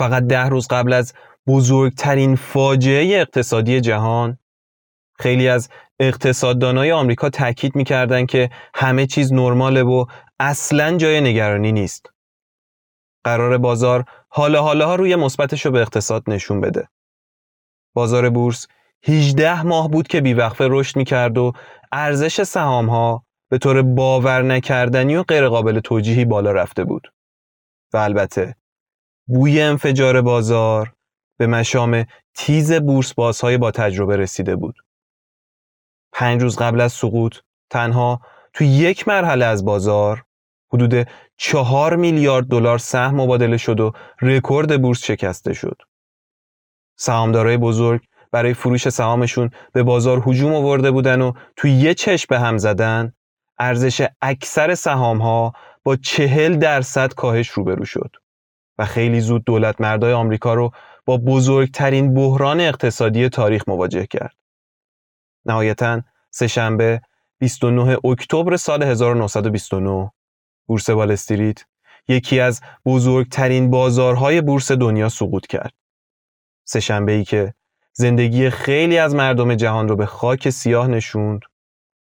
فقط ده روز قبل از بزرگترین فاجعه اقتصادی جهان خیلی از اقتصاددانای آمریکا تاکید می‌کردند که همه چیز نرماله و اصلا جای نگرانی نیست. قرار بازار حالا حالا ها روی مثبتش رو به اقتصاد نشون بده. بازار بورس 18 ماه بود که بیوقفه رشد می‌کرد و ارزش سهام ها به طور باور نکردنی و غیرقابل توجیهی بالا رفته بود. و البته بوی انفجار بازار به مشام تیز بورس بازهای با تجربه رسیده بود. پنج روز قبل از سقوط تنها تو یک مرحله از بازار حدود چهار میلیارد دلار سهم مبادله شد و رکورد بورس شکسته شد. سهامدارای بزرگ برای فروش سهامشون به بازار هجوم آورده بودن و تو یه چشم به هم زدن ارزش اکثر سهام ها با چهل درصد کاهش روبرو شد و خیلی زود دولت مردای آمریکا رو با بزرگترین بحران اقتصادی تاریخ مواجه کرد. نهایتا سهشنبه 29 اکتبر سال 1929 بورس وال استریت یکی از بزرگترین بازارهای بورس دنیا سقوط کرد. سهشنبه ای که زندگی خیلی از مردم جهان رو به خاک سیاه نشوند.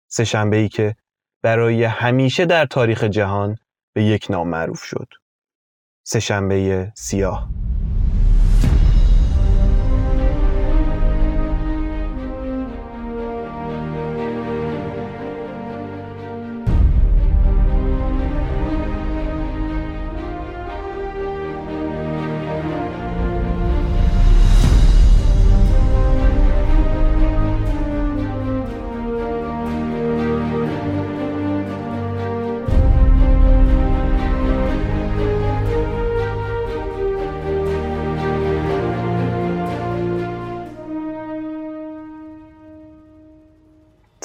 سهشنبه ای که برای همیشه در تاریخ جهان به یک نام معروف شد. سهشنبه سیاه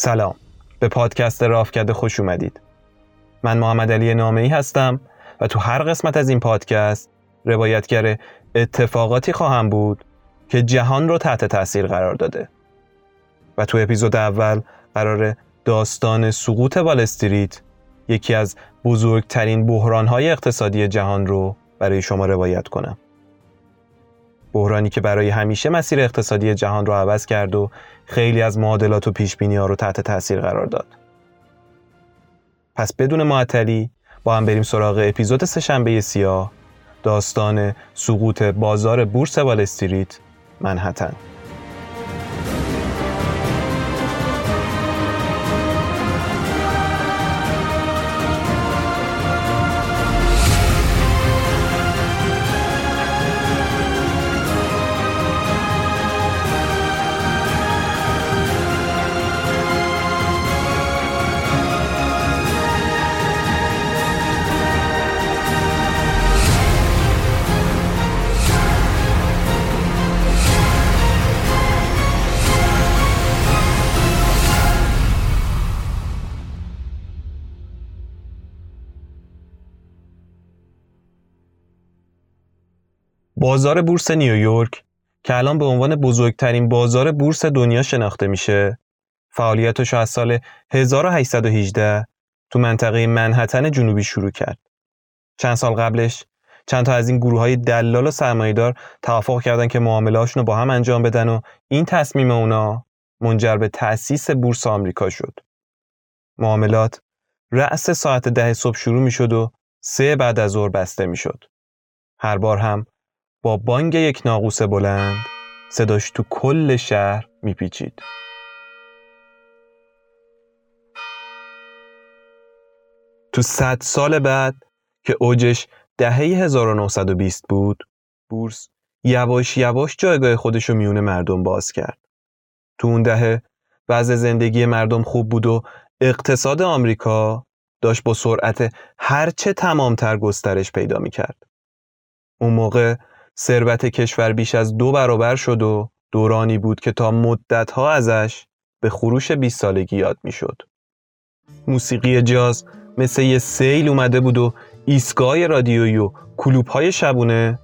سلام. به پادکست رافکده خوش اومدید. من محمد علی نامه ای هستم و تو هر قسمت از این پادکست روایتگر اتفاقاتی خواهم بود که جهان رو تحت تاثیر قرار داده. و تو اپیزود اول قرار داستان سقوط وال استریت یکی از بزرگترین بحرانهای اقتصادی جهان رو برای شما روایت کنم. بحرانی که برای همیشه مسیر اقتصادی جهان رو عوض کرد و خیلی از معادلات و پیش ها رو تحت تاثیر قرار داد. پس بدون معطلی با هم بریم سراغ اپیزود سهشنبه سیاه داستان سقوط بازار بورس وال استریت منحتن بازار بورس نیویورک که الان به عنوان بزرگترین بازار بورس دنیا شناخته میشه فعالیتش از سال 1818 تو منطقه منحتن جنوبی شروع کرد. چند سال قبلش چند تا از این گروه های دلال و سرمایهدار توافق کردن که معاملهاشون رو با هم انجام بدن و این تصمیم اونا منجر به تأسیس بورس آمریکا شد. معاملات رأس ساعت ده صبح شروع می شد و سه بعد از ظهر بسته می شد. هر بار هم با بانگ یک ناقوس بلند صداش تو کل شهر میپیچید. تو صد سال بعد که اوجش دهه 1920 بود بورس یواش یواش جایگاه خودش رو میون مردم باز کرد. تو اون دهه وضع زندگی مردم خوب بود و اقتصاد آمریکا داشت با سرعت هرچه تمامتر گسترش پیدا می‌کرد. اون موقع ثروت کشور بیش از دو برابر شد و دورانی بود که تا مدتها ازش به خروش 20 سالگی یاد می‌شد. موسیقی جاز مثل یه سیل اومده بود و ایستگاه رادیویی و کلوب های شبونه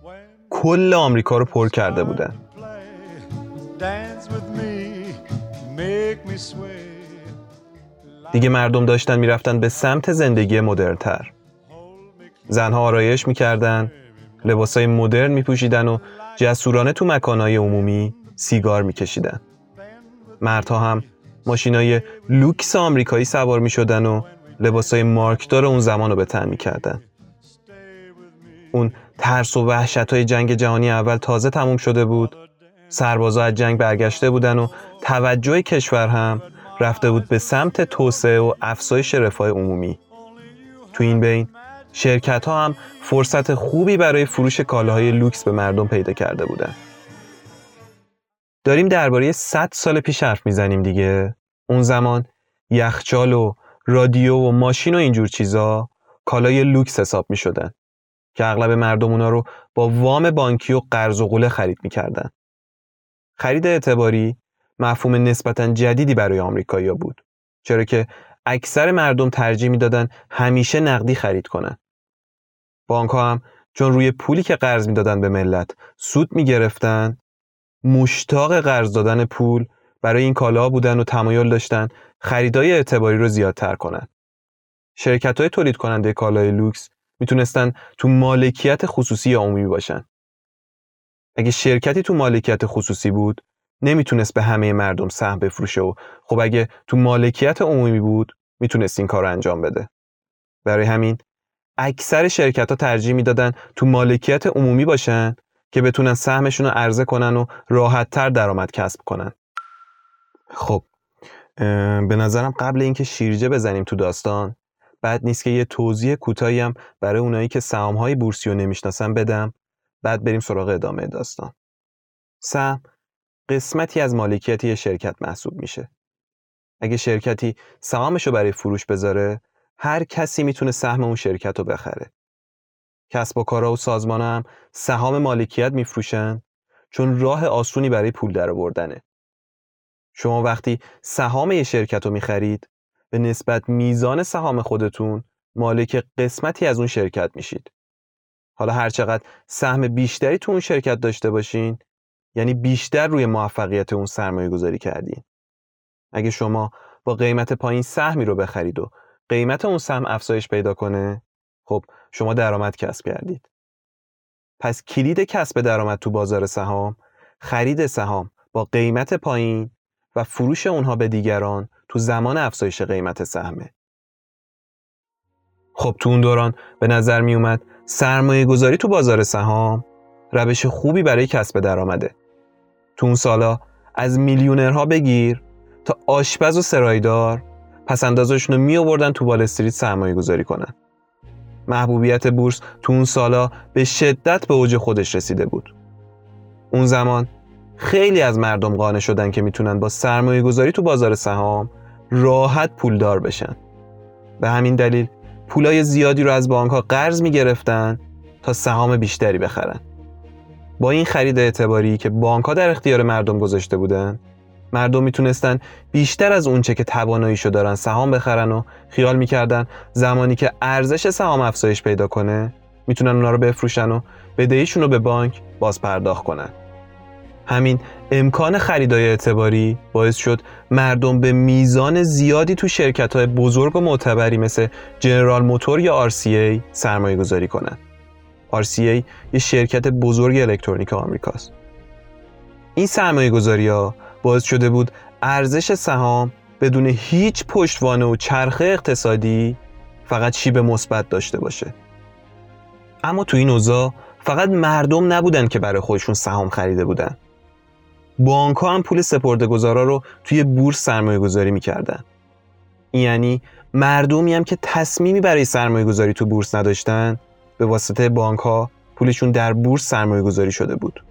کل آمریکا رو پر کرده بودن. دیگه مردم داشتن می‌رفتن به سمت زندگی مدرنتر. زنها آرایش می‌کردن لباسای مدرن می پوشیدن و جسورانه تو مکانهای عمومی سیگار می کشیدن. مردها هم ماشینای لوکس آمریکایی سوار می شدن و لباسای مارکدار اون زمان رو به تن می کردن. اون ترس و وحشت های جنگ جهانی اول تازه تموم شده بود سربازا از جنگ برگشته بودن و توجه کشور هم رفته بود به سمت توسعه و افزایش رفاه عمومی تو این بین شرکت ها هم فرصت خوبی برای فروش کالاهای لوکس به مردم پیدا کرده بودن داریم درباره 100 سال پیش حرف می‌زنیم دیگه اون زمان یخچال و رادیو و ماشین و اینجور چیزا کالای لوکس حساب می شدن که اغلب مردم اونا رو با وام بانکی و قرض و قوله خرید می‌کردن. خرید اعتباری مفهوم نسبتا جدیدی برای آمریکایی‌ها بود چرا که اکثر مردم ترجیح می‌دادن همیشه نقدی خرید کنن. بانک هم چون روی پولی که قرض می‌دادن به ملت سود می‌گرفتن مشتاق قرض دادن پول برای این کالا بودن و تمایل داشتن خریدای اعتباری رو زیادتر کنن. شرکت های تولید کننده کالای لوکس می‌تونستن تو مالکیت خصوصی یا عمومی باشن. اگه شرکتی تو مالکیت خصوصی بود نمی‌تونست به همه مردم سهم بفروشه و خب اگه تو مالکیت عمومی بود می‌تونست این کار رو انجام بده. برای همین اکثر شرکت ها ترجیح می‌دادن تو مالکیت عمومی باشن که بتونن سهمشون رو عرضه کنن و راحت تر درآمد کسب کنن. خب به نظرم قبل اینکه شیرجه بزنیم تو داستان بعد نیست که یه توضیح کوتاهی هم برای اونایی که سهام‌های بورسی رو نمی‌شناسن بدم. بعد بریم سراغ ادامه داستان. سهم قسمتی از مالکیت یه شرکت محسوب میشه. اگه شرکتی سهامش رو برای فروش بذاره هر کسی می‌تونه سهم اون شرکت رو بخره کسب و کارا و سازمان هم سهام مالکیت میفروشن چون راه آسونی برای پول درآوردنه شما وقتی سهام یه شرکت رو می‌خرید به نسبت میزان سهام خودتون مالک قسمتی از اون شرکت میشید. حالا هر چقدر سهم بیشتری تو اون شرکت داشته باشین یعنی بیشتر روی موفقیت اون سرمایه گذاری کردین. اگه شما با قیمت پایین سهمی رو بخرید و قیمت اون سهم افزایش پیدا کنه خب شما درآمد کسب کردید. پس کلید کسب درآمد تو بازار سهام خرید سهام با قیمت پایین و فروش اونها به دیگران تو زمان افزایش قیمت سهمه. خب تو اون دوران به نظر می اومد سرمایه گذاری تو بازار سهام روش خوبی برای کسب درآمده. تو اون سالا از میلیونرها بگیر تا آشپز و سرایدار پس اندازشون رو می آوردن تو وال استریت سرمایه گذاری کنن. محبوبیت بورس تو اون سالا به شدت به اوج خودش رسیده بود. اون زمان خیلی از مردم قانع شدن که می‌تونن با سرمایه گذاری تو بازار سهام راحت پولدار بشن به همین دلیل پولای زیادی رو از بانک ها قرض می‌گرفتن تا سهام بیشتری بخرن با این خرید اعتباری که بانک ها در اختیار مردم گذاشته بودن مردم می‌تونستن بیشتر از اونچه که تواناییشو دارن سهام بخرن و خیال می‌کردن زمانی که ارزش سهام افزایش پیدا کنه می‌تونن اونا رو بفروشن و بدهیشون رو به بانک باز پرداخت کنن همین امکان خریدای اعتباری باعث شد مردم به میزان زیادی تو شرکت های بزرگ و معتبری مثل جنرال موتور یا RCA سرمایه گذاری کنند. RCA یه شرکت بزرگ الکترونیک آمریکاست. این سرمایه گذاری ها باعث شده بود ارزش سهام بدون هیچ پشتوانه و چرخه اقتصادی فقط شیب مثبت داشته باشه. اما تو این اوضاع فقط مردم نبودن که برای خودشون سهام خریده بودن. بانک هم پول سپرده گذارا رو توی بورس سرمایه گذاری می‌کردن یعنی مردمی هم که تصمیمی برای سرمایه گذاری تو بورس نداشتن به واسطه بانک ها پولشون در بورس سرمایه گذاری شده بود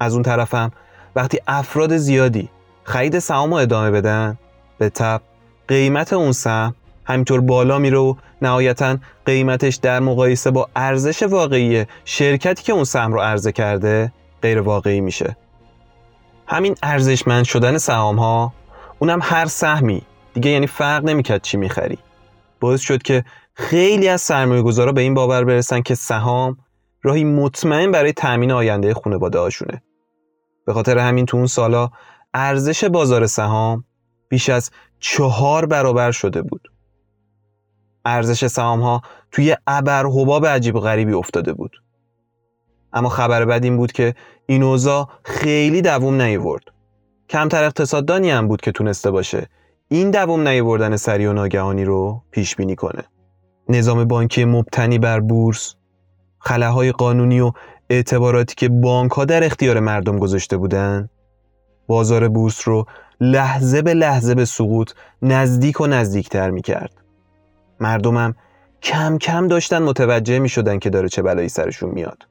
از اون طرف هم وقتی افراد زیادی خرید سهام رو ادامه بدن به تب قیمت اون سهم همینطور بالا میره و نهایتا قیمتش در مقایسه با ارزش واقعی شرکتی که اون سهم رو عرضه کرده غیر واقعی میشه. همین ارزشمند شدن سهام ها اونم هر سهمی دیگه یعنی فرق نمی‌کرد چی می‌خری. باعث شد که خیلی از سرمایه گذارا به این باور برسن که سهام راهی مطمئن برای تأمین آینده خانواده هاشونه به خاطر همین تو اون سالا ارزش بازار سهام بیش از چهار برابر شده بود. ارزش سهام ها توی ابر حباب عجیب و غریبی افتاده بود. اما خبر بد این بود که این اوضاع خیلی دووم نیورد. کمتر اقتصاددانی هم بود که تونسته باشه این دووم نیوردن سری و ناگهانی رو پیش بینی کنه. نظام بانکی مبتنی بر بورس خلاهای قانونی و اعتباراتی که بانک ها در اختیار مردم گذاشته بودن بازار بورس رو لحظه به لحظه به سقوط نزدیک و نزدیکتر می کرد. مردمم کم کم داشتن متوجه می شدن که داره چه بلایی سرشون میاد.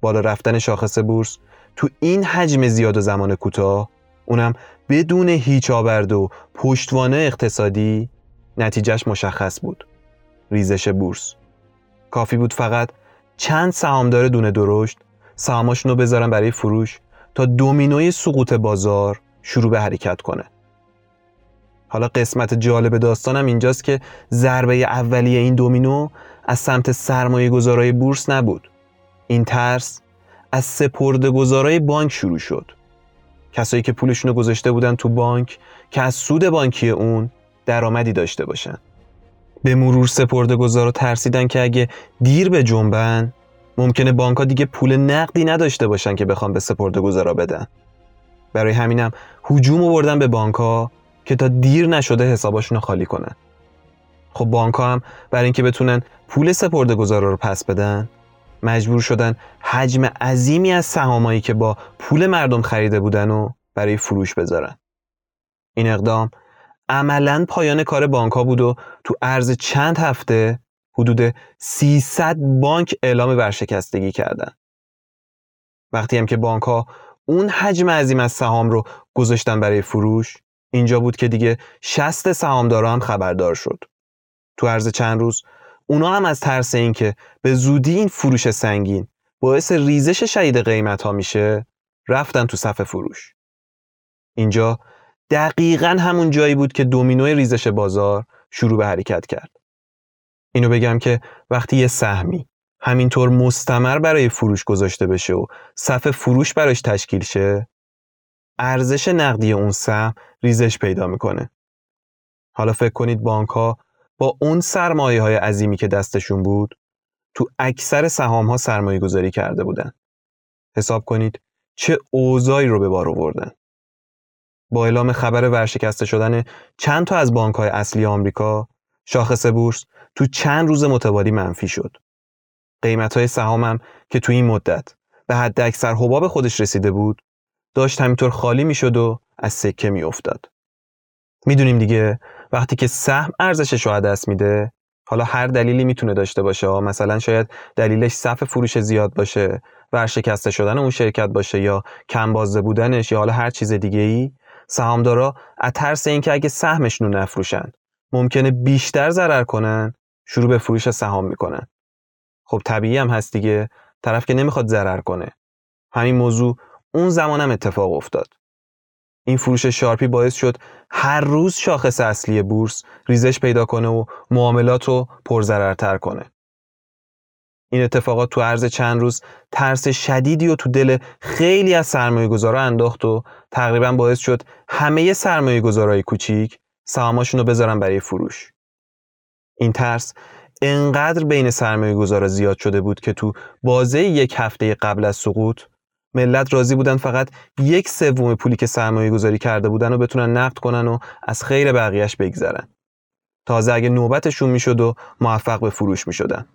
بالا رفتن شاخص بورس تو این حجم زیاد و زمان کوتاه اونم بدون هیچ آورد و پشتوانه اقتصادی نتیجهش مشخص بود. ریزش بورس. کافی بود فقط چند سهامدار دونه درشت؟ سهاماشون رو بذارن برای فروش تا دومینوی سقوط بازار شروع به حرکت کنه. حالا قسمت جالب داستانم اینجاست که ضربه اولیه این دومینو از سمت سرمایه گذارای بورس نبود. این ترس از سپرده گذارای بانک شروع شد. کسایی که پولشون رو گذاشته بودن تو بانک که از سود بانکی اون درآمدی داشته باشن. به مرور سپرده گذارا ترسیدن که اگه دیر به جنبن ممکنه بانک دیگه پول نقدی نداشته باشن که بخوام به سپرده گذارا بدن. برای همینم هجوم آوردن به بانک که تا دیر نشده حساباشون رو خالی کنن. خب بانک هم برای اینکه بتونن پول سپرده گذارا رو پس بدن مجبور شدن حجم عظیمی از سهامایی که با پول مردم خریده بودن و برای فروش بذارن. این اقدام عملا پایان کار بانک ها بود و تو عرض چند هفته حدود 300 بانک اعلام ورشکستگی کردن. وقتی هم که بانک ها اون حجم عظیم از سهام رو گذاشتن برای فروش اینجا بود که دیگه 60 سهامدارا هم خبردار شد. تو عرض چند روز اونا هم از ترس اینکه به زودی این فروش سنگین باعث ریزش شدید قیمت ها میشه رفتن تو صف فروش. اینجا دقیقا همون جایی بود که دومینوی ریزش بازار شروع به حرکت کرد. اینو بگم که وقتی یه سهمی همینطور مستمر برای فروش گذاشته بشه و صف فروش براش تشکیل شه ارزش نقدی اون سهم ریزش پیدا می‌کنه. حالا فکر کنید بانک ها با اون سرمایه های عظیمی که دستشون بود تو اکثر سهام ها سرمایه گذاری کرده بودن. حساب کنید چه اوضاعی رو به بار آوردن. با اعلام خبر ورشکسته شدن چند تا از بانک های اصلی آمریکا شاخص بورس تو چند روز متوالی منفی شد. قیمت های سهامم که تو این مدت به حد اکثر حباب خودش رسیده بود داشت همینطور خالی می‌شد و از سکه میافتاد. می‌دونیم دیگه وقتی که سهم ارزشش رو دست میده حالا هر دلیلی می‌تونه داشته باشه مثلا شاید دلیلش صف فروش زیاد باشه ورشکسته شدن اون شرکت باشه یا کم بازده بودنش یا حالا هر چیز دیگه ای سهامدارا از ترس اینکه اگه سهمشون رو نفروشن ممکنه بیشتر ضرر کنن شروع به فروش سهام می‌کنن. خب طبیعی هم هست دیگه طرف که نمی‌خواد ضرر کنه. همین موضوع اون زمان هم اتفاق افتاد. این فروش شارپی باعث شد هر روز شاخص اصلی بورس ریزش پیدا کنه و معاملات رو پرضررتر کنه. این اتفاقات تو عرض چند روز ترس شدیدی و تو دل خیلی از سرمایه گذارا انداخت و تقریبا باعث شد همه سرمایه گذارای کوچیک سهاماشون رو بذارن برای فروش. این ترس انقدر بین سرمایه گذارا زیاد شده بود که تو بازه یک هفته قبل از سقوط ملت راضی بودن فقط یک سوم پولی که سرمایه گذاری کرده بودن و بتونن نقد کنن و از خیر بقیهش بگذرن. تازه اگه نوبتشون می‌شد و موفق به فروش می‌شدن.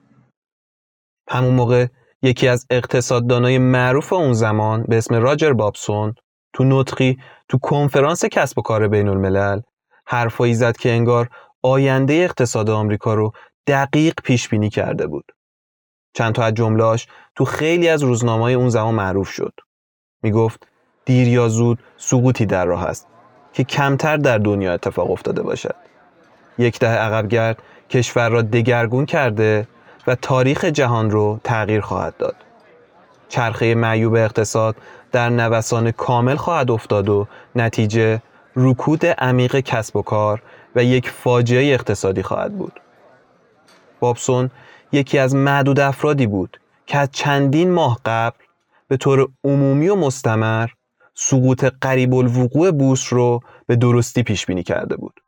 همون موقع یکی از اقتصاددانای معروف اون زمان به اسم راجر بابسون تو نطقی تو کنفرانس کسب و کار بین الملل حرفایی زد که انگار آینده اقتصاد آمریکا رو دقیق پیش بینی کرده بود. چند تا از جملاش تو خیلی از روزنامه‌های اون زمان معروف شد. می گفت دیر یا زود سقوطی در راه است که کمتر در دنیا اتفاق افتاده باشد. یک دهه عقبگرد کشور را دگرگون کرده و تاریخ جهان رو تغییر خواهد داد. چرخه معیوب اقتصاد در نوسان کامل خواهد افتاد و نتیجه رکود عمیق کسب و کار و یک فاجعه اقتصادی خواهد بود. بابسون یکی از معدود افرادی بود که از چندین ماه قبل به طور عمومی و مستمر سقوط قریب الوقوع بورس رو به درستی پیش بینی کرده بود.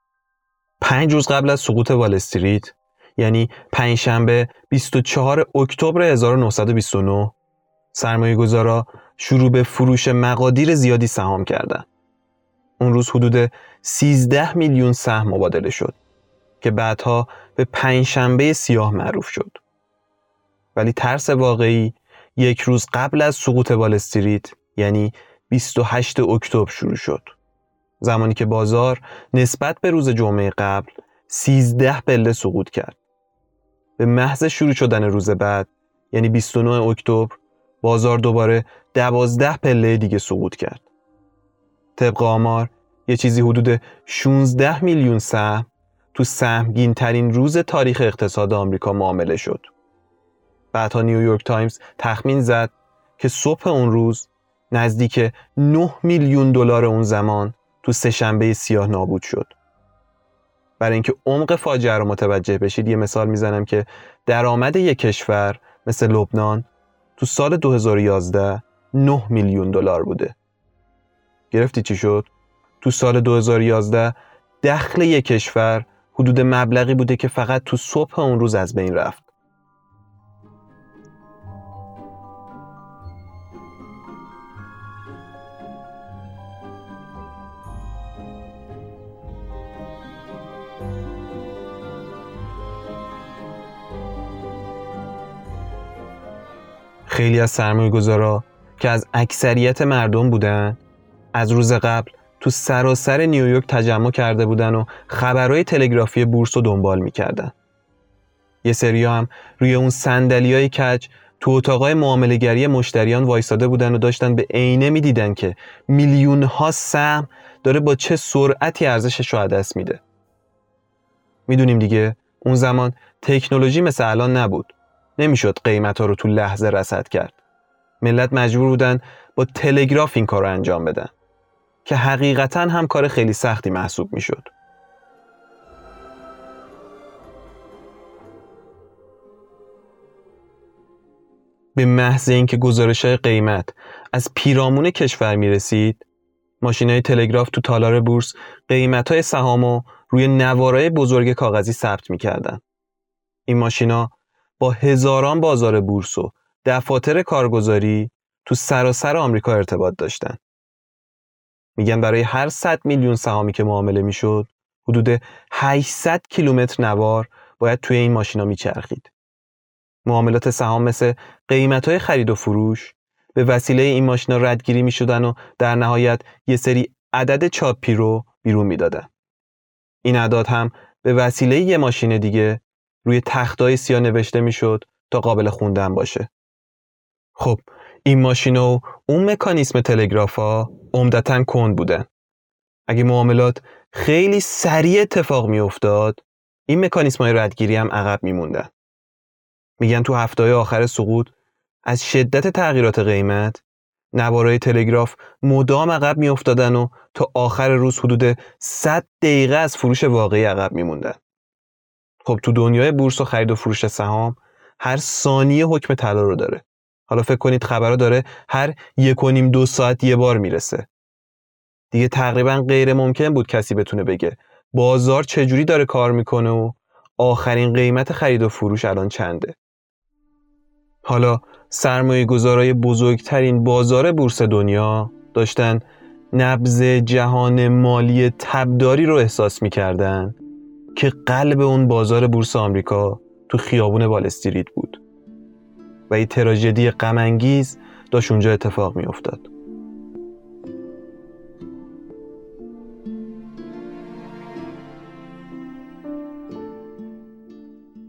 پنج روز قبل از سقوط وال استریت یعنی پنجشنبه 24 اکتبر 1929 سرمایه گذارا شروع به فروش مقادیر زیادی سهام کردند. اون روز حدود 13 میلیون سهم مبادله شد که بعدها به پنجشنبه سیاه معروف شد. ولی ترس واقعی یک روز قبل از سقوط وال استریت یعنی 28 اکتبر شروع شد. زمانی که بازار نسبت به روز جمعه قبل 13 پله سقوط کرد. به محض شروع شدن روز بعد یعنی 29 اکتبر بازار دوباره 12 پله دیگه سقوط کرد. طبق آمار یه چیزی حدود 16 میلیون سهم تو سهمگین ترین روز تاریخ اقتصاد آمریکا معامله شد. بعدها نیویورک تایمز تخمین زد که صبح اون روز نزدیک 9 میلیون دلار اون زمان تو سهشنبه سیاه نابود شد. برای اینکه عمق فاجعه رو متوجه بشید یه مثال می‌زنم که درآمد یک کشور مثل لبنان تو سال 2011 9 میلیون دلار بوده. گرفتی چی شد؟ تو سال 2011 دخل یک کشور حدود مبلغی بوده که فقط تو صبح اون روز از بین رفت. خیلی از سرمایه گذارا که از اکثریت مردم بودن از روز قبل تو سراسر نیویورک تجمع کرده بودن و خبرهای تلگرافی بورس رو دنبال می‌کردن. یه سری هم روی اون سندلی کج تو اتاقای معاملگری مشتریان وایساده بودن و داشتن به عینه می‌دیدن که میلیون ها سهم داره با چه سرعتی ارزشش رو دست میده. می‌دونیم دیگه اون زمان تکنولوژی مثل الان نبود. نمی‌شد قیمت ها رو تو لحظه رسد کرد. ملت مجبور بودن با تلگراف این کار رو انجام بدن. که حقیقتا هم کار خیلی سختی محسوب می‌شد. به محض اینکه گزارش قیمت از پیرامون کشور می رسید ماشین های تلگراف تو تالار بورس قیمت های سهام روی نوارای بزرگ کاغذی ثبت می کردن. این ماشینا با هزاران بازار بورس و دفاتر کارگزاری تو سراسر آمریکا ارتباط داشتند. میگن برای هر 100 میلیون سهامی که معامله می‌شد حدود 800 کیلومتر نوار باید توی این ماشینا میچرخید. معاملات سهام مثل قیمت های خرید و فروش به وسیله این ماشینا ردگیری می‌شدن و در نهایت یه سری عدد چاپی رو بیرون می‌دادن. این اعداد هم به وسیله یه ماشین دیگه روی تختای سیاه نوشته می‌شد تا قابل خوندن باشه. خب این ماشین و اون مکانیسم تلگرافا عمدتا کند بودن. اگه معاملات خیلی سریع اتفاق میافتاد این مکانیسم های ردگیری هم عقب میموندن. میگن تو هفته آخر سقوط از شدت تغییرات قیمت نوارای تلگراف مدام عقب میافتادن و تا آخر روز حدود 100 دقیقه از فروش واقعی عقب میموندن. خب تو دنیای بورس و خرید و فروش سهام هر ثانیه حکم طلا رو داره. حالا فکر کنید خبرها داره هر یک و نیم دو ساعت یه بار می‌رسه. دیگه تقریبا غیر ممکن بود کسی بتونه بگه بازار چجوری داره کار می‌کنه و آخرین قیمت خرید و فروش الان چنده. حالا سرمایه گذارای بزرگترین بازار بورس دنیا داشتن نبز جهان مالی تبداری رو احساس می‌کردن. که قلب اون بازار بورس آمریکا تو خیابون والستریت بود و این تراژدی غمانگیز داشت اونجا اتفاق می افتاد.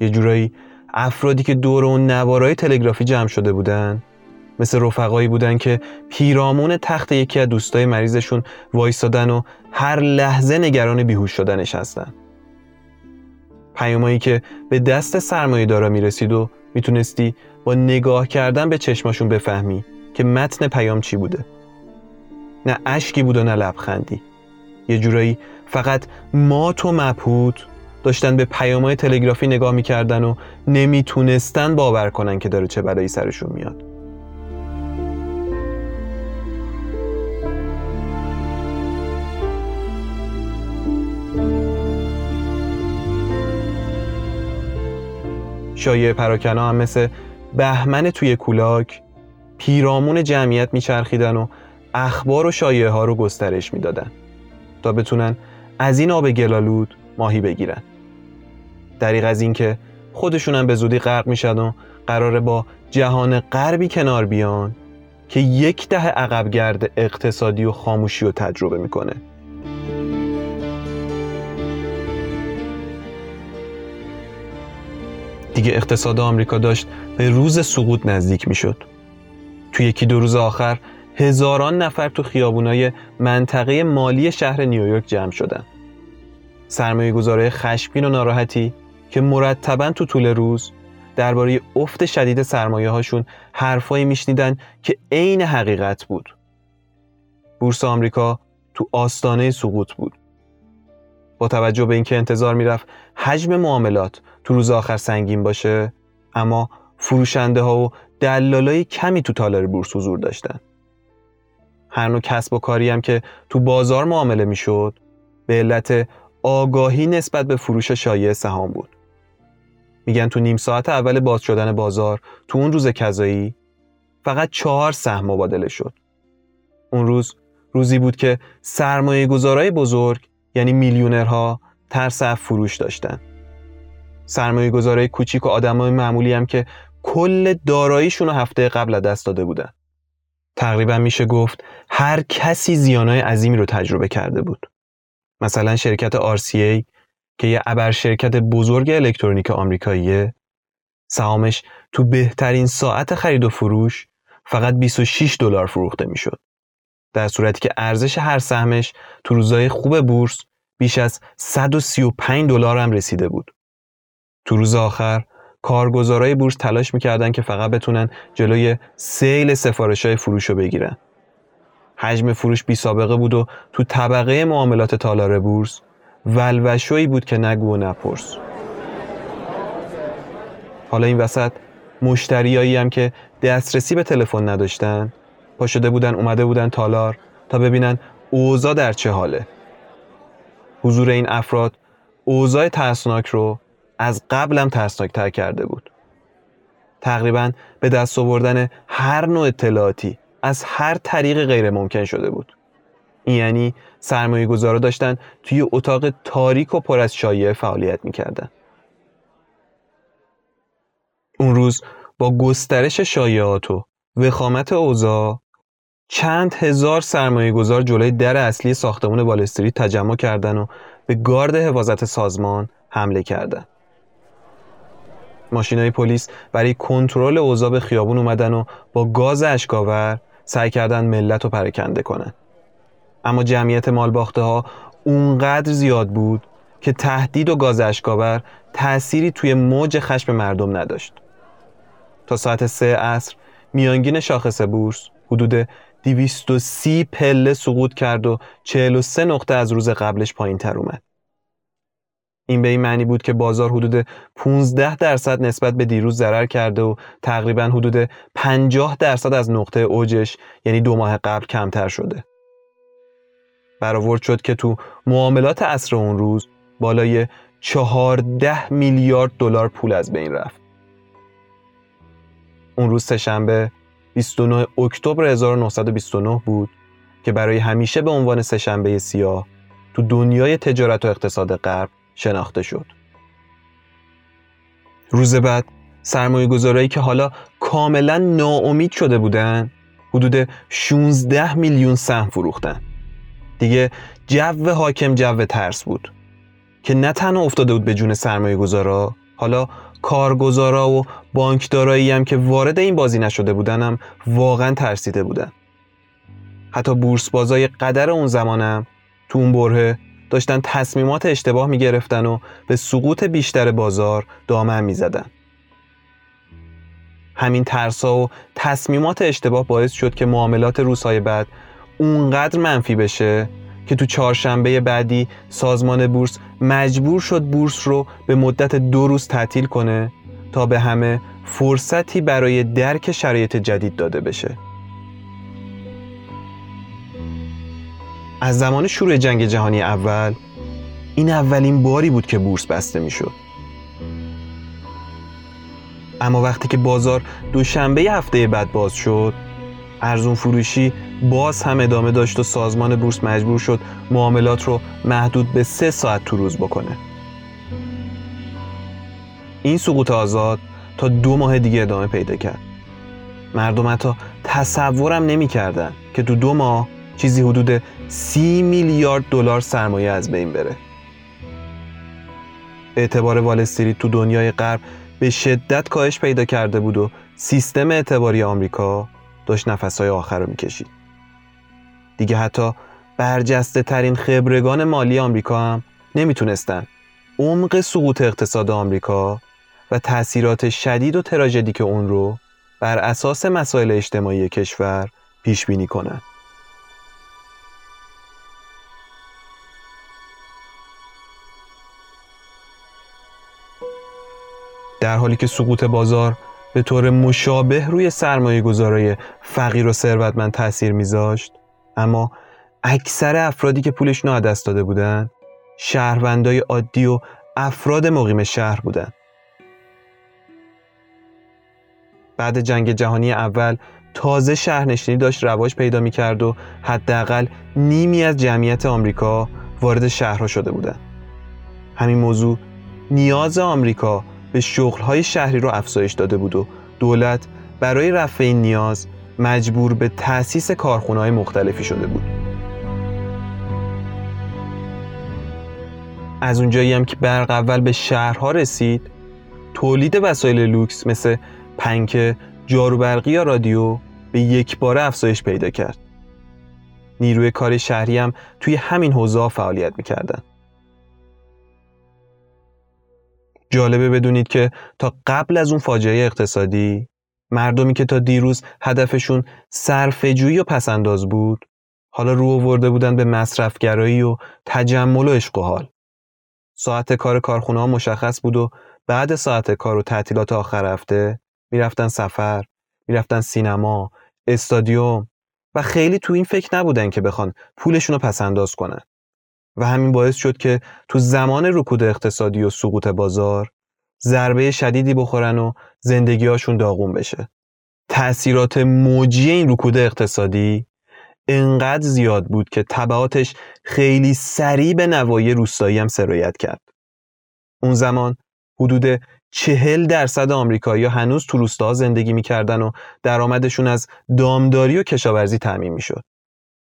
یه جورایی افرادی که دور اون نوارای تلگرافی جمع شده بودن مثل رفقایی بودن که پیرامون تخت یکی از دوستای مریضشون وایستادن و هر لحظه نگران بیهوش شدنش هستن پیامایی که به دست سرمایه دارا می‌رسید و می‌تونستی با نگاه کردن به چشماشون بفهمی که متن پیام چی بوده. نه اشکی بود و نه لبخندی. یه جورایی فقط مات و مبهود داشتن به پیامهای تلگرافی نگاه می‌کردن و نمی‌تونستن باور کنن که داره چه بلایی سرشون میاد. شایع پراکنه هم مثل بهمن توی کولاک پیرامون جمعیت میچرخیدن و اخبار و شایعه ها رو گسترش می‌دادن تا بتونن از این آب گلالود ماهی بگیرن. دریغ از اینکه خودشونم به زودی غرق میشن و قراره با جهان غربی کنار بیان که یک ده عقبگرد اقتصادی و خاموشی رو تجربه می‌کنه. دیگه اقتصاد آمریکا داشت به روز سقوط نزدیک می‌شد. تو یکی دو روز آخر هزاران نفر تو خیابونای منطقه مالی شهر نیویورک جمع شدن. سرمایه گذاره خشمگین و ناراحتی که مرتبا تو طول روز درباره افت شدید سرمایه هاشون حرفایی میشنیدن که عین حقیقت بود. بورس آمریکا تو آستانه سقوط بود. با توجه به اینکه انتظار می‌رفت حجم معاملات تو روز آخر سنگین باشه اما فروشنده ها و دلالای کمی تو تالار بورس حضور داشتن. هر نوع کسب و کاری هم که تو بازار معامله می‌شد به علت آگاهی نسبت به فروش شایع سهام بود. میگن تو نیم ساعت اول باز شدن بازار تو اون روز کذایی فقط چهار سهم مبادله شد. اون روز روزی بود که سرمایه گذارای بزرگ یعنی میلیونرها ترس فروش داشتن. سرمایه گذارای کوچیک و آدمای معمولی هم که کل داراییشون رو هفته قبل دست داده بودن. تقریبا میشه گفت هر کسی زیانای عظیمی رو تجربه کرده بود. مثلا شرکت RCA که یه ابر شرکت بزرگ الکترونیک آمریکاییه سهامش تو بهترین ساعت خرید و فروش فقط 26 دلار فروخته می‌شد. در صورتی که ارزش هر سهمش تو روزای خوب بورس بیش از 135 دلار هم رسیده بود. تو روز آخر کارگزارای بورس تلاش می‌کردن که فقط بتونن جلوی سیل سفارش های فروش رو بگیرن. حجم فروش بی سابقه بود و تو طبقه معاملات تالار بورس ولوشویی بود که نگو و نپرس. حالا این وسط مشتریایی هم که دسترسی به تلفن نداشتن پا شده بودن اومده بودن تالار تا ببینن اوضاع در چه حاله. حضور این افراد اوضاع ترسناک رو از قبلم ترسناکتر کرده بود. تقریبا به دست آوردن هر نوع اطلاعاتی از هر طریق غیر ممکن شده بود. یعنی سرمایه گذارا داشتن توی اتاق تاریک و پر از شایعه فعالیت می‌کردن. اون روز با گسترش شایعات و وخامت اوضاع چند هزار سرمایه گذار جلوی در اصلی ساختمون والستریت تجمع کردن و به گارد حفاظت سازمان حمله کردند. ماشینای پلیس برای کنترل اوضاع به خیابون اومدن و با گاز اشکاور سعی کردن ملت رو پرکنده کنن. اما جمعیت مالباخته ها اونقدر زیاد بود که تهدید و گاز اشکاور تأثیری توی موج خشم مردم نداشت. تا ساعت سه عصر میانگین شاخص بورس حدود 230 پله سقوط کرد و 43 نقطه از روز قبلش پایین تر اومد. این به این معنی بود که بازار حدود 15 درصد نسبت به دیروز ضرر کرده و تقریبا حدود 50 درصد از نقطه اوجش یعنی دو ماه قبل کمتر شده. برآورد شد که تو معاملات عصر اون روز بالای 14 میلیارد دلار پول از بین رفت. اون روز سهشنبه 29 اکتبر 1929 بود که برای همیشه به عنوان سهشنبه سیاه تو دنیای تجارت و اقتصاد غرب شناخته شد. روز بعد سرمایه گذارایی که حالا کاملا ناامید شده بودن حدود 16 میلیون سهم فروختن. دیگه جو حاکم جو ترس بود که نه تنها افتاده بود به جون سرمایه گذارا حالا کارگزارا و بانکدارایی هم که وارد این بازی نشده بودن هم واقعا ترسیده بودن حتی بورس بازای قدر اون زمانم تو اون بره داشتن تصمیمات اشتباه می‌گرفتن و به سقوط بیشتر بازار دامن می‌زدن همین ترسا و تصمیمات اشتباه باعث شد که معاملات روزهای بعد اونقدر منفی بشه که تو چهارشنبه بعدی سازمان بورس مجبور شد بورس رو به مدت دو روز تعطیل کنه تا به همه فرصتی برای درک شرایط جدید داده بشه. از زمان شروع جنگ جهانی اول این اولین باری بود که بورس بسته می‌شد. اما وقتی که بازار دوشنبه هفته بعد باز شد ارزون فروشی باز هم ادامه داشت و سازمان بورس مجبور شد معاملات رو محدود به سه ساعت تو روز بکنه این سقوط آزاد تا دو ماه دیگه ادامه پیدا کرد مردم حتی تصورم نمی‌کردن که تو دو ماه چیزی حدود سی میلیارد دلار سرمایه از بین بره اعتبار وال استریت تو دنیای غرب به شدت کاهش پیدا کرده بود و سیستم اعتباری آمریکا داشت نفسهای آخر رو می‌کشید دیگه حتی برجسته ترین خبرگان مالی آمریکا هم نمی‌تونستن عمق سقوط اقتصاد آمریکا و تأثیرات شدید و تراژدی که اون رو بر اساس مسائل اجتماعی کشور پیش بینی کنند. در حالی که سقوط بازار به طور مشابه روی سرمایه گذارای فقیر و ثروتمند تاثیر میذاشت اما اکثر افرادی که پولشون رو دست داده بودن شهروندای عادی و افراد مقیم شهر بودن بعد جنگ جهانی اول تازه شهرنشینی داشت رواج پیدا می کرد و حداقل نیمی از جمعیت آمریکا وارد شهرها شده بودند. همین موضوع نیاز آمریکا به شغلهای شهری رو افزایش داده بود و دولت برای رفع این نیاز مجبور به تأسیس کارخونه‌های مختلفی شده بود. از اونجایی هم که برق اول به شهرها رسید تولید وسایل لوکس مثل پنکه جارو برقی یا رادیو به یک بار افزایش پیدا کرد. نیروی کار شهری هم توی همین حوزه فعالیت می‌کردن. جالبه بدونید که تا قبل از اون فاجعه اقتصادی مردمی که تا دیروز هدفشون صرفه‌جویی و پسنداز بود حالا رو آورده بودن به مصرفگرایی و تجمل و عشق و حال. ساعت کار کارخونه ها مشخص بود و بعد ساعت کار و تعطیلات آخر هفته می‌رفتن سفر می‌رفتن سینما استادیوم و خیلی تو این فکر نبودن که بخوان پولشون رو پسنداز کنن و همین باعث شد که تو زمان رکود اقتصادی و سقوط بازار ضربه شدیدی بخورن و زندگیهاشون داغون بشه تأثیرات موجی این رکود اقتصادی انقدر زیاد بود که طبعاتش خیلی سریع به نوایی روستایی هم سرایت کرد. اون زمان حدود چهل درصد آمریکایی هنوز تو روستاها زندگی می‌کردن و درآمدشون از دامداری و کشاورزی تعمین می‌شد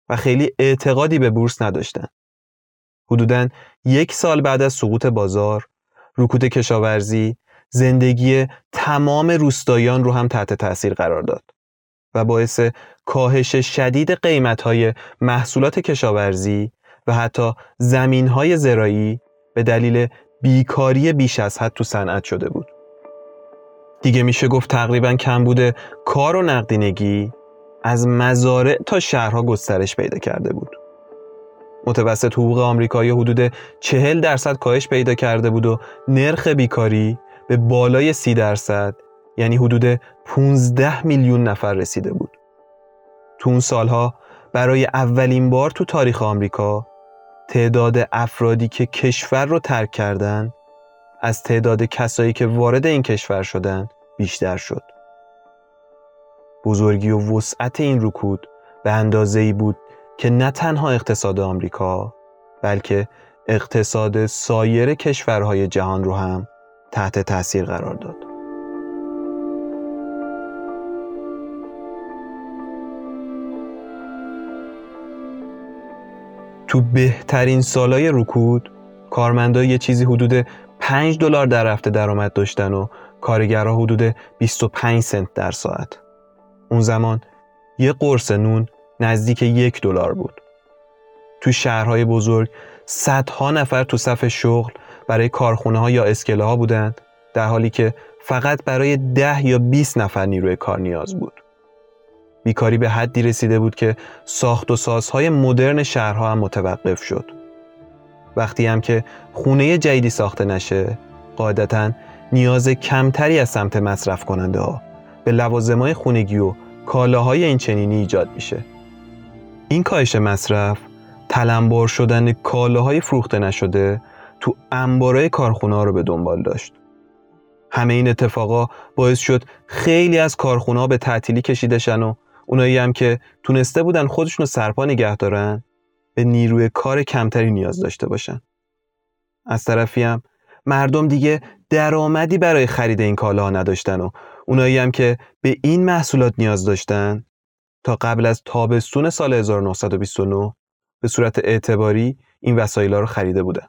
و خیلی اعتقادی به بورس نداشتن. حدوداً یک سال بعد از سقوط بازار، رکود کشاورزی زندگی تمام روستاییان رو هم تحت تاثیر قرار داد و باعث کاهش شدید قیمتهای محصولات کشاورزی و حتی زمینهای زراعی به دلیل بیکاری بیش از حد تو صنعت شده بود. دیگه میشه گفت تقریبا کم بوده کار و نقدینگی از مزارع تا شهرها گسترش پیدا کرده بود. متوسط حقوق آمریکایی حدود 40 درصد کاهش پیدا کرده بود و نرخ بیکاری به بالای 30 درصد یعنی حدود 15 میلیون نفر رسیده بود. تو اون سالها برای اولین بار تو تاریخ آمریکا تعداد افرادی که کشور رو ترک کردن از تعداد کسایی که وارد این کشور شدن بیشتر شد. بزرگی و وسعت این رکود به اندازه ای بود که نه تنها اقتصاد آمریکا بلکه اقتصاد سایر کشورهای جهان رو هم تحت تاثیر قرار داد. تو بهترین سالای رکود کارمندا یه چیزی حدود 5 دلار در هفته درآمد داشتن و کارگرها حدود 25 سنت در ساعت. اون زمان یه قرص نون نزدیک یک دلار بود. تو شهرهای بزرگ صدها نفر تو صف شغل برای کارخونه ها یا اسکله ها بودند در حالی که فقط برای ده یا 20 نفر نیروی کار نیاز بود. بیکاری به حدی رسیده بود که ساخت و سازهای مدرن شهرها هم متوقف شد. وقتی هم که خونه جدیدی ساخته نشه، قاعدتا نیاز کمتری از سمت مصرف کننده ها به لوازمای خونگی و کالاهای این چنینی ایجاد میشه. این کاهش مصرف تلمبار شدن کالاهای فروخته نشده تو انبارای کارخونه ها رو به دنبال داشت. همه این اتفاقا باعث شد خیلی از کارخونه به تعطیلی کشیدشن و اونایی هم که تونسته بودن خودشون رو سرپا نگه دارن به نیروی کار کمتری نیاز داشته باشن. از طرفی هم مردم دیگه درآمدی برای خرید این کالاها نداشتن و اونایی هم که به این محصولات نیاز داشتن تا قبل از تابستون سال 1929 به صورت اعتباری این وسایل رو خریده بودن.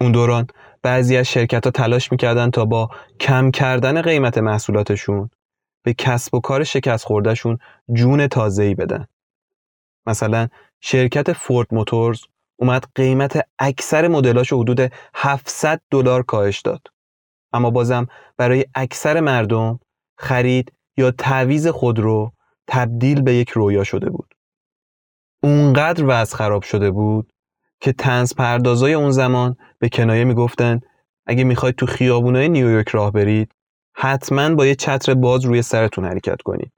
اون دوران بعضی از شرکت ها تلاش می‌کردن تا با کم کردن قیمت محصولاتشون به کسب و کار شکست خوردهشون جون تازه‌ای بدن. مثلا شرکت فورد موتورز اومد قیمت اکثر مدلاش حدود 700 دلار کاهش داد. اما بازم برای اکثر مردم خرید یا تعویز خودرو تبدیل به یک رویا شده بود. اونقدر وضع خراب شده بود که تنز پردازای اون زمان به کنایه می‌گفتن اگه می‌خواید تو خیابونای نیویورک راه برید حتما با یه چتر باز روی سرتون حرکت کنید.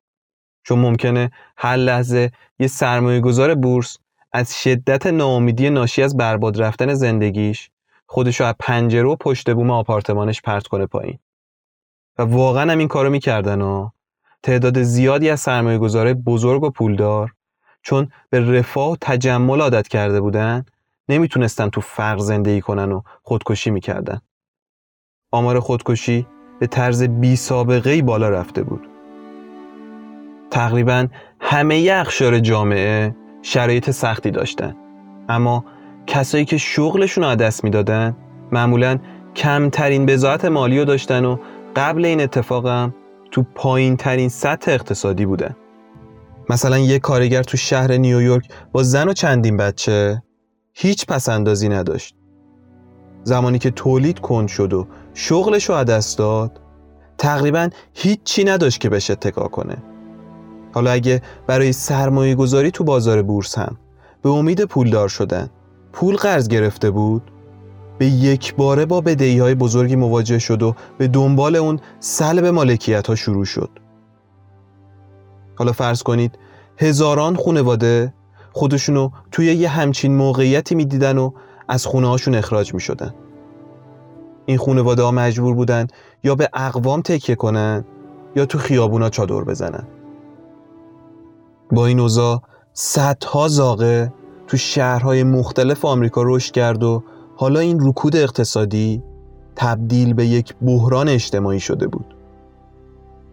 چون ممکنه هر لحظه یه سرمایه گذار بورس از شدت ناامیدی ناشی از برباد رفتن زندگیش خودشو از پنجره و پشت بوم آپارتمانش پرت کنه پایین. و واقعا هم این کارو می‌کردن و تعداد زیادی از سرمایه گذاره بزرگ و پولدار چون به رفاه و تجمل عادت کرده بودن نمی‌تونستن تو فقر زندگی کنن و خودکشی می‌کردن. آمار خودکشی به طرز بی سابقه بالا رفته بود. تقریبا همه اخشار جامعه شرایط سختی داشتن. اما کسایی که شغلشون رو دست می‌دادن معمولا کمترین بزاعت مالی رو داشتن و قبل این اتفاقم تو پایین ترین سطح اقتصادی بودن. مثلا یه کارگر تو شهر نیویورک با زن و چندین بچه هیچ پسندازی نداشت. زمانی که تولید کند شد و شغلش رو دست داد تقریبا هیچی نداشت که بهش اتکا کنه. حالا اگه برای سرمایه گذاری تو بازار بورس هم به امید پولدار شدن پول قرض گرفته بود به یک باره با بدهی های بزرگی مواجه شد و به دنبال اون سلب مالکیت ها شروع شد حالا فرض کنید هزاران خانواده خودشونو توی یه همچین موقعیتی می‌دیدن و از خونه هاشون اخراج می شدن. این خانواده ها مجبور بودن یا به اقوام تکیه کنن یا تو خیابونا چادر بزنن. با این اوضاع صدها زاغه تو شهرهای مختلف آمریکا رشد کرد و حالا این رکود اقتصادی تبدیل به یک بحران اجتماعی شده بود.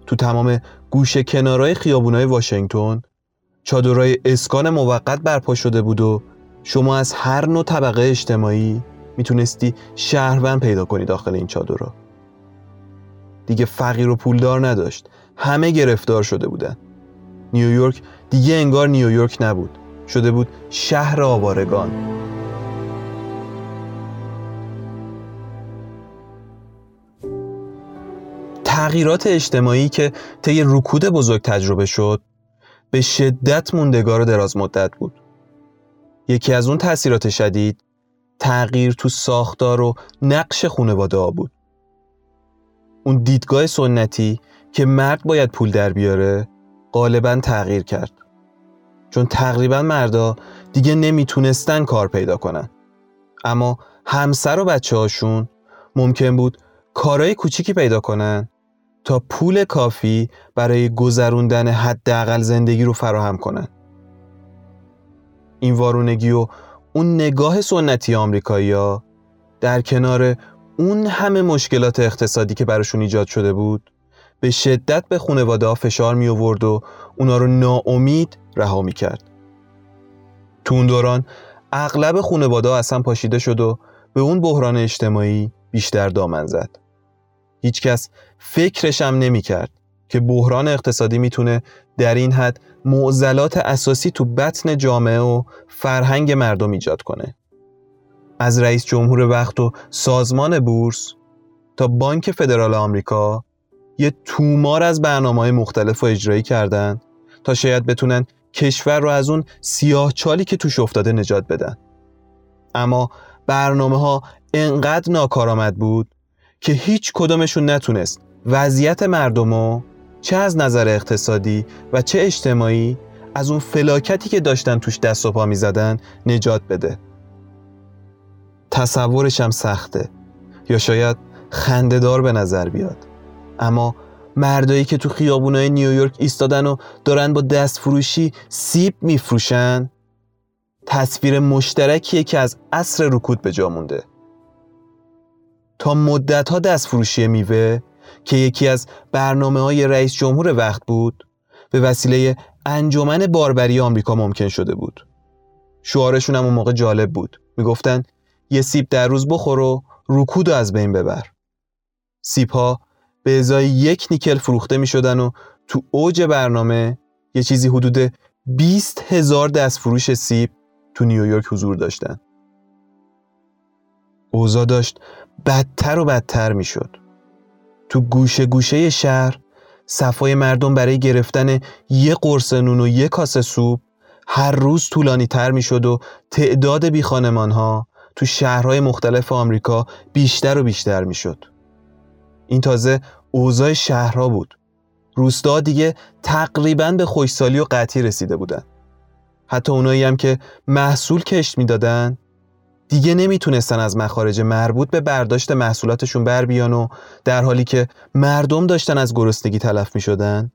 تو تمام گوشه کنارهای خیابونای واشنگتن چادرهای اسکان موقت برپا شده بود و شما از هر نوع طبقه اجتماعی می‌تونستی شهروند پیدا کنی داخل این چادرها. دیگه فقیر و پولدار نداشت. همه گرفتار شده بودن. نیویورک دیگه انگار نیویورک نبود. شده بود شهر آوارگان. تغییرات اجتماعی که طی رکود بزرگ تجربه شد به شدت موندگار و دراز مدت بود. یکی از اون تاثیرات شدید تغییر تو ساختار و نقش خانواده ها بود. اون دیدگاه سنتی که مرد باید پول در بیاره غالبا تغییر کرد. چون تقریبا مردا دیگه نمی‌تونستن کار پیدا کنن. اما همسر و بچه هاشون ممکن بود کارهای کوچیکی پیدا کنن تا پول کافی برای گذروندن حداقل زندگی رو فراهم کنن. این وارونگی و اون نگاه سنتی آمریکایی ها در کنار اون همه مشکلات اقتصادی که براشون ایجاد شده بود به شدت به خانواده ها فشار می آورد و اونا رو ناامید رها می کرد. تو اون دوران اغلب خانواده ها اصلا پاشیده شد و به اون بحران اجتماعی بیشتر دامن زد. هیچکس فکرش هم نمی کرد که بحران اقتصادی می‌تونه در این حد معضلات اساسی تو بطن جامعه و فرهنگ مردم ایجاد کنه. از رئیس جمهور وقت و سازمان بورس تا بانک فدرال آمریکا یه تومار از برنامه های مختلف رو اجرایی کردن تا شاید بتونن کشور رو از اون سیاه چالی که توش افتاده نجات بدن. اما برنامه ها انقدر ناکارآمد بود که هیچ کدومشون نتونست وضعیت مردم چه از نظر اقتصادی و چه اجتماعی از اون فلاکتی که داشتن توش دست و پا می زدن نجات بده. تصورش هم سخته. یا شاید خندهدار به نظر بیاد. اما مردایی که تو خیابونای نیویورک ایستادن و دارن با دست فروشی سیب میفروشن تصویر مشترکیه که از عصر رکود به جا مونده. تا مدت ها دست فروشی میوه که یکی از برنامه های رئیس جمهور وقت بود به وسیله انجمن باربری آمریکا ممکن شده بود. شعارشون هم اون موقع جالب بود. می‌گفتن یه سیب در روز بخور و رکود از بین ببر. سیب ها به ازای یک نیکل فروخته می شدن و تو اوج برنامه یه چیزی حدود 20 هزار دست فروش سیب تو نیویورک حضور داشتن. اوضاع داشت بدتر و بدتر می شد تو گوشه گوشه شهر صفای مردم برای گرفتن یه قرص نون و یه کاسه سوپ هر روز طولانی تر می شد و تعداد بی ها تو شهرهای مختلف آمریکا بیشتر و بیشتر می شد. این تازه اوضاع شهرها بود. روستا دیگه تقریبا به خوشسالی و قطعی رسیده بودن. حتی اونایی هم که محصول کشت می‌دادن دیگه نمی‌تونستن از مخارج مربوط به برداشت محصولاتشون بر بیان و در حالی که مردم داشتن از گرسنگی تلف می شدن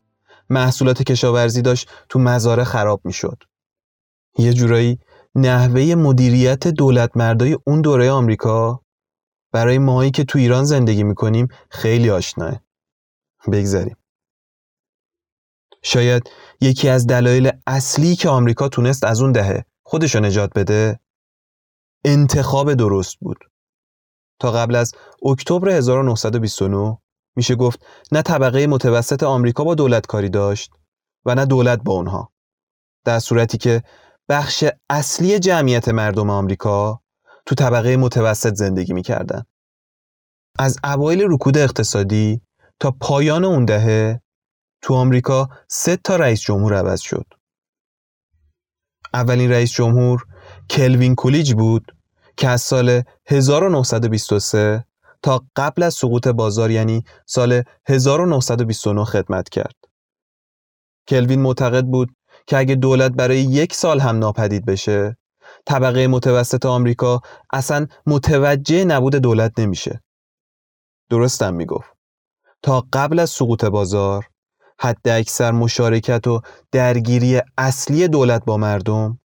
محصولات کشاورزی داشت تو مزاره خراب می شد. یه جورایی نحوه مدیریت دولت مردای اون دوره آمریکا برای ماهایی که تو ایران زندگی می‌کنیم خیلی آشناه. بگذاریم. شاید یکی از دلایل اصلی که آمریکا تونست از اون دهه خودشو نجات بده انتخاب درست بود. تا قبل از اکتبر 1929 میشه گفت نه طبقه متوسط آمریکا با دولت کاری داشت و نه دولت با اونها. در صورتی که بخش اصلی جمعیت مردم آمریکا تو طبقه متوسط زندگی می‌کردن. از اوایل رکود اقتصادی تا پایان اون دهه تو آمریکا سه تا رئیس جمهور عوض شد. اولین رئیس جمهور کلوین کولیج بود که از سال 1923 تا قبل از سقوط بازار یعنی سال 1929 خدمت کرد. کلوین معتقد بود که اگه دولت برای یک سال هم ناپدید بشه طبقه متوسط آمریکا اصلا متوجه نبود دولت نمیشه. درستم می‌گفت. تا قبل از سقوط بازار حد اکثر مشارکت و درگیری اصلی دولت با مردم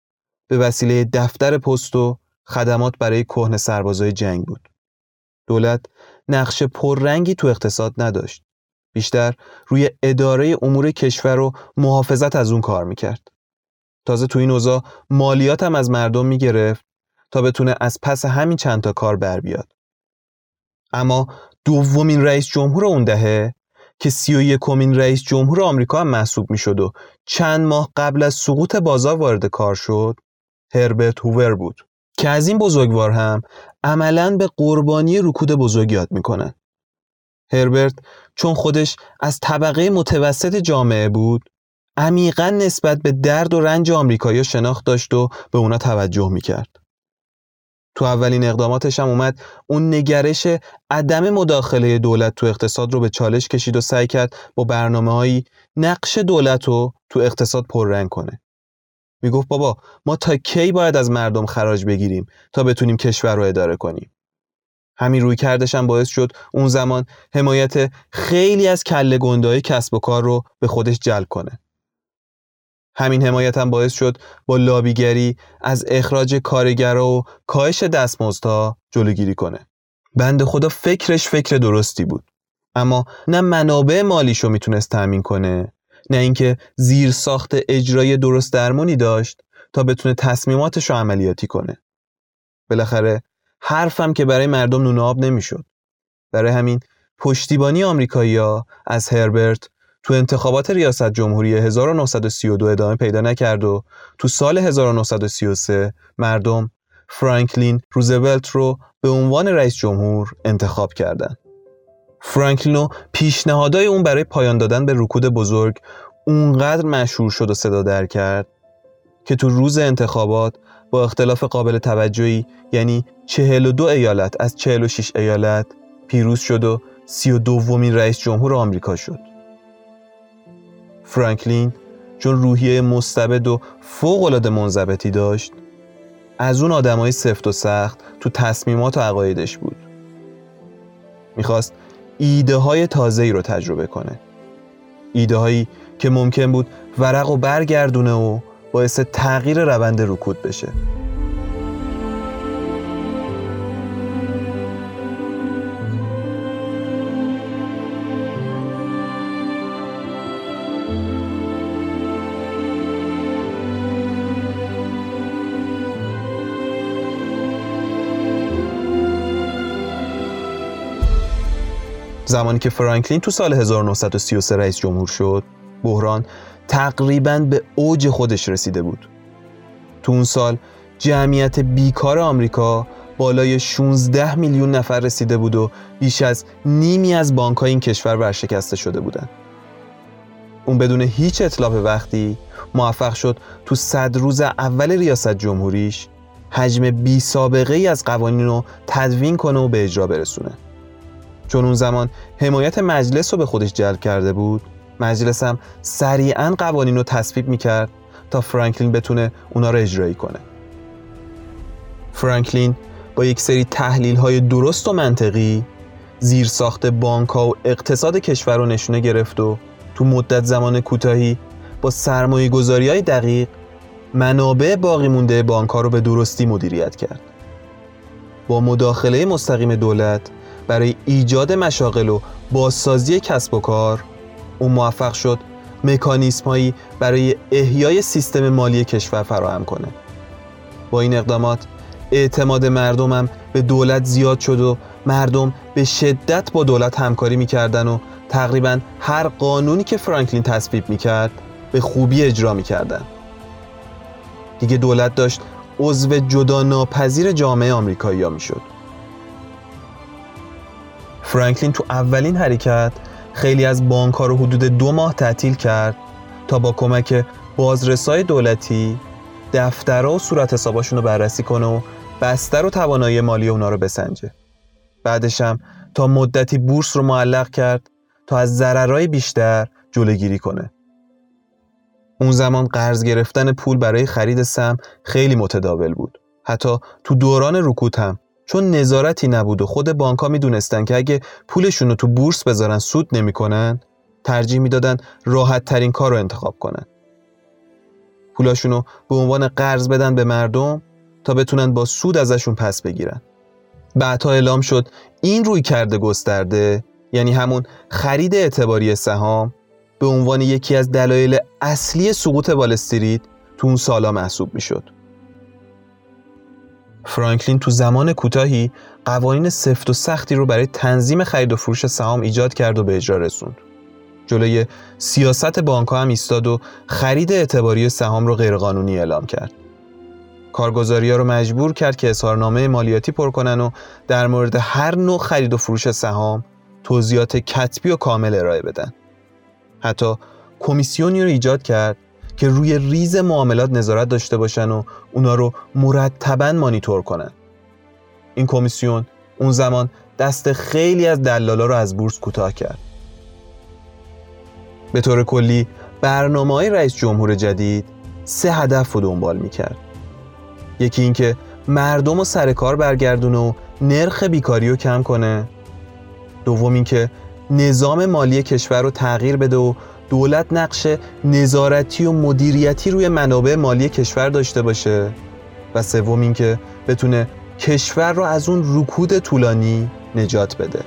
به وسیله دفتر پست و خدمات برای کهن سربازای جنگ بود. دولت نقش پررنگی تو اقتصاد نداشت. بیشتر روی اداره امور کشور و محافظت از اون کار می‌کرد. تازه تو این اوضاع مالیات هم از مردم می‌گرفت تا بتونه از پس همین چند تا کار بر بیاد. اما دومین رئیس جمهور اون دهه که سی و یکمین رئیس جمهور آمریکا هم محسوب می‌شد و چند ماه قبل از سقوط بازار وارد کار شد هربرت هوور بود که از این بزرگوار هم عملا به قربانی رکود بزرگ یاد می‌کنن هربرت چون خودش از طبقه متوسط جامعه بود عمیقا نسبت به درد و رنج آمریکایی شناخت داشت و به اونا توجه می‌کرد تو اولین اقداماتش هم اومد اون نگرش عدم مداخله دولت تو اقتصاد رو به چالش کشید و سعی کرد با برنامه هایی نقش دولت رو تو اقتصاد پررنگ کنه. می‌گفت بابا ما تا کی باید از مردم خراج بگیریم تا بتونیم کشور رو اداره کنیم. همین روی کردش هم باعث شد اون زمان حمایت خیلی از کله گندهای کسب و کار رو به خودش جلب کنه. همین حمایت هم باعث شد با لابیگری از اخراج کارگرا و کاهش دستمزدها جلوگیری کنه. بند خدا فکرش فکر درستی بود. اما نه منابع مالیشو می‌تونست تأمین کنه نه اینکه زیر ساخت اجرای درست درمونی داشت تا بتونه تصمیماتش رو عملیاتی کنه. بالاخره حرفم که برای مردم نون آب نمی‌شد. برای همین پشتیبانی آمریکایی‌ها از هربرت تو انتخابات ریاست جمهوری 1932 ادامه پیدا نکرد و تو سال 1933 مردم فرانکلین روزولت رو به عنوان رئیس جمهور انتخاب کردند. فرانکلین و پیشنهادهای اون برای پایان دادن به رکود بزرگ اونقدر مشهور شد و صدا در کرد که تو روز انتخابات با اختلاف قابل توجهی یعنی 42 ایالت از 46 ایالت پیروز شد و 32 دومین رئیس جمهور آمریکا شد. فرانکلین چون روحیه مستبد و فوقالعاده منضبطی داشت از اون آدمای سفت و سخت تو تصمیمات و عقایدش بود می‌خواست ایده های تازه ای رو تجربه کنه. ایده هایی که ممکن بود ورق و برگردونه و باعث تغییر روند رکود بشه. زمانی که فرانکلین تو سال 1933 رئیس جمهور شد بحران تقریبا به اوج خودش رسیده بود. تو اون سال جمعیت بیکار آمریکا بالای 16 میلیون نفر رسیده بود و بیش از نیمی از بانک این کشور ورشکسته شده بودن اون بدون هیچ اطلاع وقتی موفق شد تو صد روز اول ریاست جمهوریش حجم بی سابقه ای از قوانین رو تدوین کنه و به اجرا برسونه. چون اون زمان حمایت مجلس رو به خودش جلب کرده بود مجلس هم سریعا قوانین رو تصویب می‌کرد تا فرانکلین بتونه اونا رو اجرایی کنه. فرانکلین با یک سری تحلیل های درست و منطقی زیر ساخت بانک و اقتصاد کشور رو نشونه گرفت و تو مدت زمان کوتاهی با سرمایه گذاری های دقیق منابع باقی مونده بانک رو به درستی مدیریت کرد. با مداخله مستقیم دولت برای ایجاد مشاغل و بازسازی کسب و کار. او موفق شد مکانیسم هایی برای احیای سیستم مالی کشور فراهم کنه. با این اقدامات اعتماد مردمم به دولت زیاد شد و مردم به شدت با دولت همکاری می‌کردن و تقریبا هر قانونی که فرانکلین تصویب می‌کرد به خوبی اجرا می‌کردن. دیگه دولت داشت عضو جدا ناپذیر جامعه آمریکایی می‌شد. فرانکلین تو اولین حرکت خیلی از بانک رو حدود دو ماه تعطیل کرد تا با کمک بازرسای دولتی دفترها و صورت حساباشون رو بررسی کنه و بستر و توانایی مالی اونا رو بسنجه. بعدش هم تا مدتی بورس رو معلق کرد تا از ضررهای بیشتر جلوگیری کنه. اون زمان قرض گرفتن پول برای خرید سم خیلی متداول بود. حتی تو دوران رکود هم چون نظارتی نبود و خود ها می‌دونستن که اگه پولشون رو تو بورس بذارن سود نمی‌کنن ترجیح می‌دادن راحت ترین کار رو انتخاب کنن پولاشون رو به عنوان قرض بدن به مردم تا بتونن با سود ازشون پس بگیرن بعدها اعلام شد این روی کرده گسترده یعنی همون خرید اعتباری سهام به عنوان یکی از دلایل اصلی سقوط والستریت تو اون سالا محسوب می‌شد. فرانکلین تو زمان کوتاهی قوانین سفت و سختی رو برای تنظیم خرید و فروش سهام ایجاد کرد و به اجرا رسوند. جلوی سیاست بانک هم ایستاد و خرید اعتباری سهام رو غیرقانونی اعلام کرد. کارگزاری ها رو مجبور کرد که اظهارنامه مالیاتی پر کنن و در مورد هر نوع خرید و فروش سهام توضیحات کتبی و کامل ارائه بدن. حتی کمیسیونی رو ایجاد کرد که روی ریز معاملات نظارت داشته باشن و اونا رو مرتبا مانیتور کنن. این کمیسیون اون زمان دست خیلی از دلالا رو از بورس کوتاه کرد. به طور کلی برنامه های رئیس جمهور جدید سه هدف رو دنبال می‌کرد. یکی اینکه مردم رو سر کار برگردونه و نرخ بیکاری رو کم کنه. دوم اینکه نظام مالی کشور رو تغییر بده و دولت نقش نظارتی و مدیریتی روی منابع مالی کشور داشته باشه. و سوم اینکه بتونه کشور رو از اون رکود طولانی نجات بده.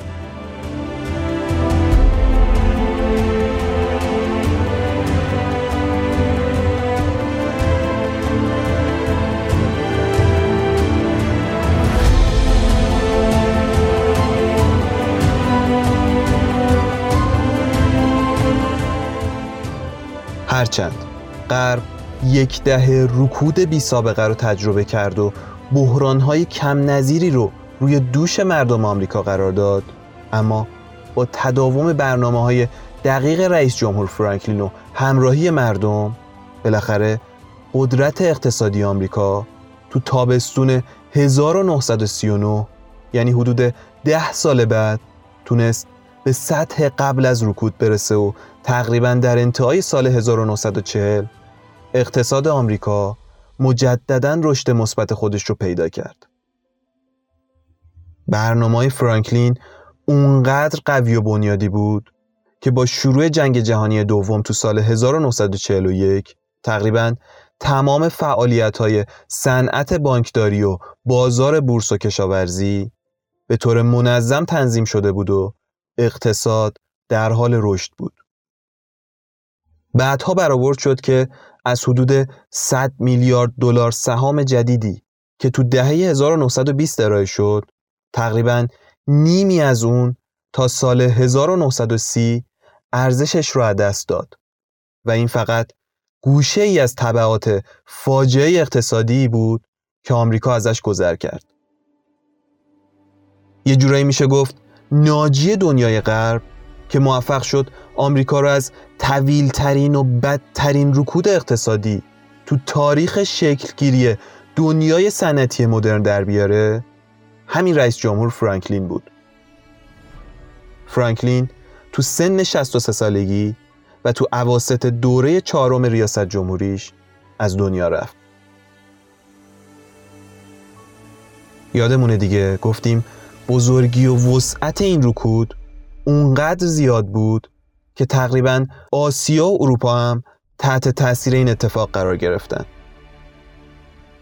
هرچند غرب یک دهه رکود بی سابقه رو تجربه کرد و بحرانهای کم نظیری رو روی دوش مردم آمریکا قرار داد. اما با تداوم برنامه های دقیق رئیس جمهور فرانکلین و همراهی مردم بالاخره قدرت اقتصادی آمریکا تو تابستون 1939 یعنی حدود ده سال بعد تونست به سطح قبل از رکود برسه و تقریبا در انتهای سال 1940 اقتصاد آمریکا مجددا رشد مثبت خودش رو پیدا کرد. برنامه فرانکلین اونقدر قوی و بنیادی بود که با شروع جنگ جهانی دوم تو سال 1941 تقریبا تمام فعالیت های صنعت بانکداری و بازار بورس و کشاورزی به طور منظم تنظیم شده بود و اقتصاد در حال رشد بود. بعدها برآورد شد که از حدود 100 میلیارد دلار سهام جدیدی که تو دهه 1920 ارائه شد تقریبا نیمی از اون تا سال 1930 ارزشش رو از دست داد و این فقط گوشه ای از طبعات فاجعه اقتصادی بود که آمریکا ازش گذر کرد. یه جورایی میشه گفت ناجی دنیای غرب که موفق شد آمریکا را از طویل ترین و بدترین رکود اقتصادی تو تاریخ شکلگیری دنیای صنعتی مدرن در بیاره؟ همین رئیس جمهور فرانکلین بود. فرانکلین تو سن 63 سالگی و تو عواست دوره چهارم ریاست جمهوریش از دنیا رفت. یادمونه دیگه گفتیم بزرگی و وسعت این رکود اونقدر زیاد بود که تقریبا آسیا و اروپا هم تحت تاثیر این اتفاق قرار گرفتن.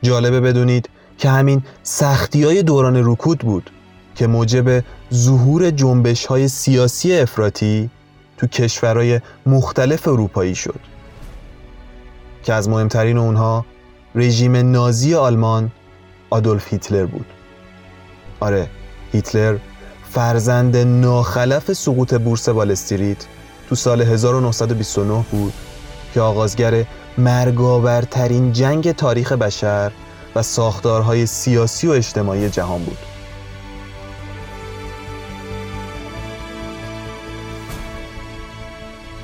جالبه بدونید که همین سختی های دوران رکود بود که موجب ظهور جنبش های سیاسی افراطی تو کشورهای مختلف اروپایی شد که از مهمترین اونها رژیم نازی آلمان آدولف هیتلر بود. آره هیتلر فرزند ناخلف سقوط بورس وال استریت تو سال 1929 بود که آغازگر مرگاورترین جنگ تاریخ بشر و ساختارهای سیاسی و اجتماعی جهان بود.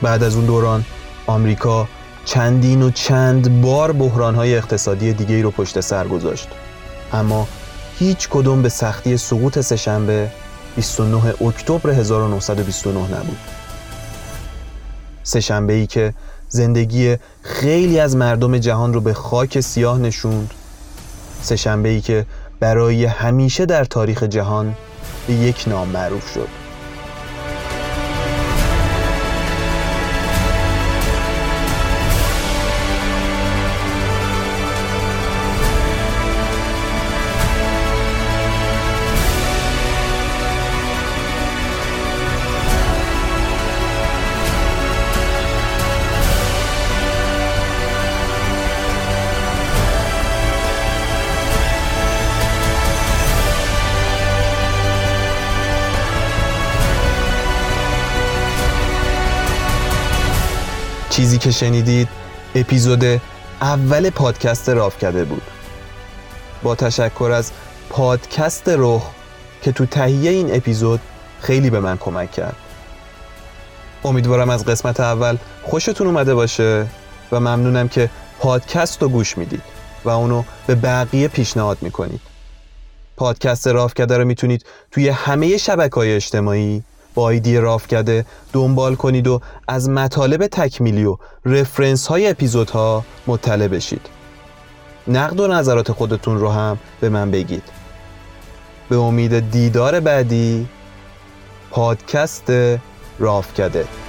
بعد از اون دوران آمریکا چندین و چند بار بحرانهای اقتصادی دیگه ای رو پشت سر گذاشت. اما هیچ کدوم به سختی سقوط سهشنبه 29 اکتبر 1929 نبود. سهشنبه ای که زندگی خیلی از مردم جهان رو به خاک سیاه نشوند. سهشنبه ای که برای همیشه در تاریخ جهان به یک نام معروف شد. چیزی که شنیدید اپیزود اول پادکست راف کرده بود. با تشکر از پادکست رخ که تو تهیه این اپیزود خیلی به من کمک کرد. امیدوارم از قسمت اول خوشتون اومده باشه و ممنونم که پادکست رو گوش می‌دید و اونو به بقیه پیشنهاد می‌کنید. پادکست راف کرده رو می‌تونید توی همه شبکه های اجتماعی با ایدی راف کرده. دنبال کنید و از مطالب تکمیلی و رفرنس های اپیزودها مطلع بشید. نقد و نظرات خودتون رو هم به من بگید. به امید دیدار بعدی پادکست راف کرده.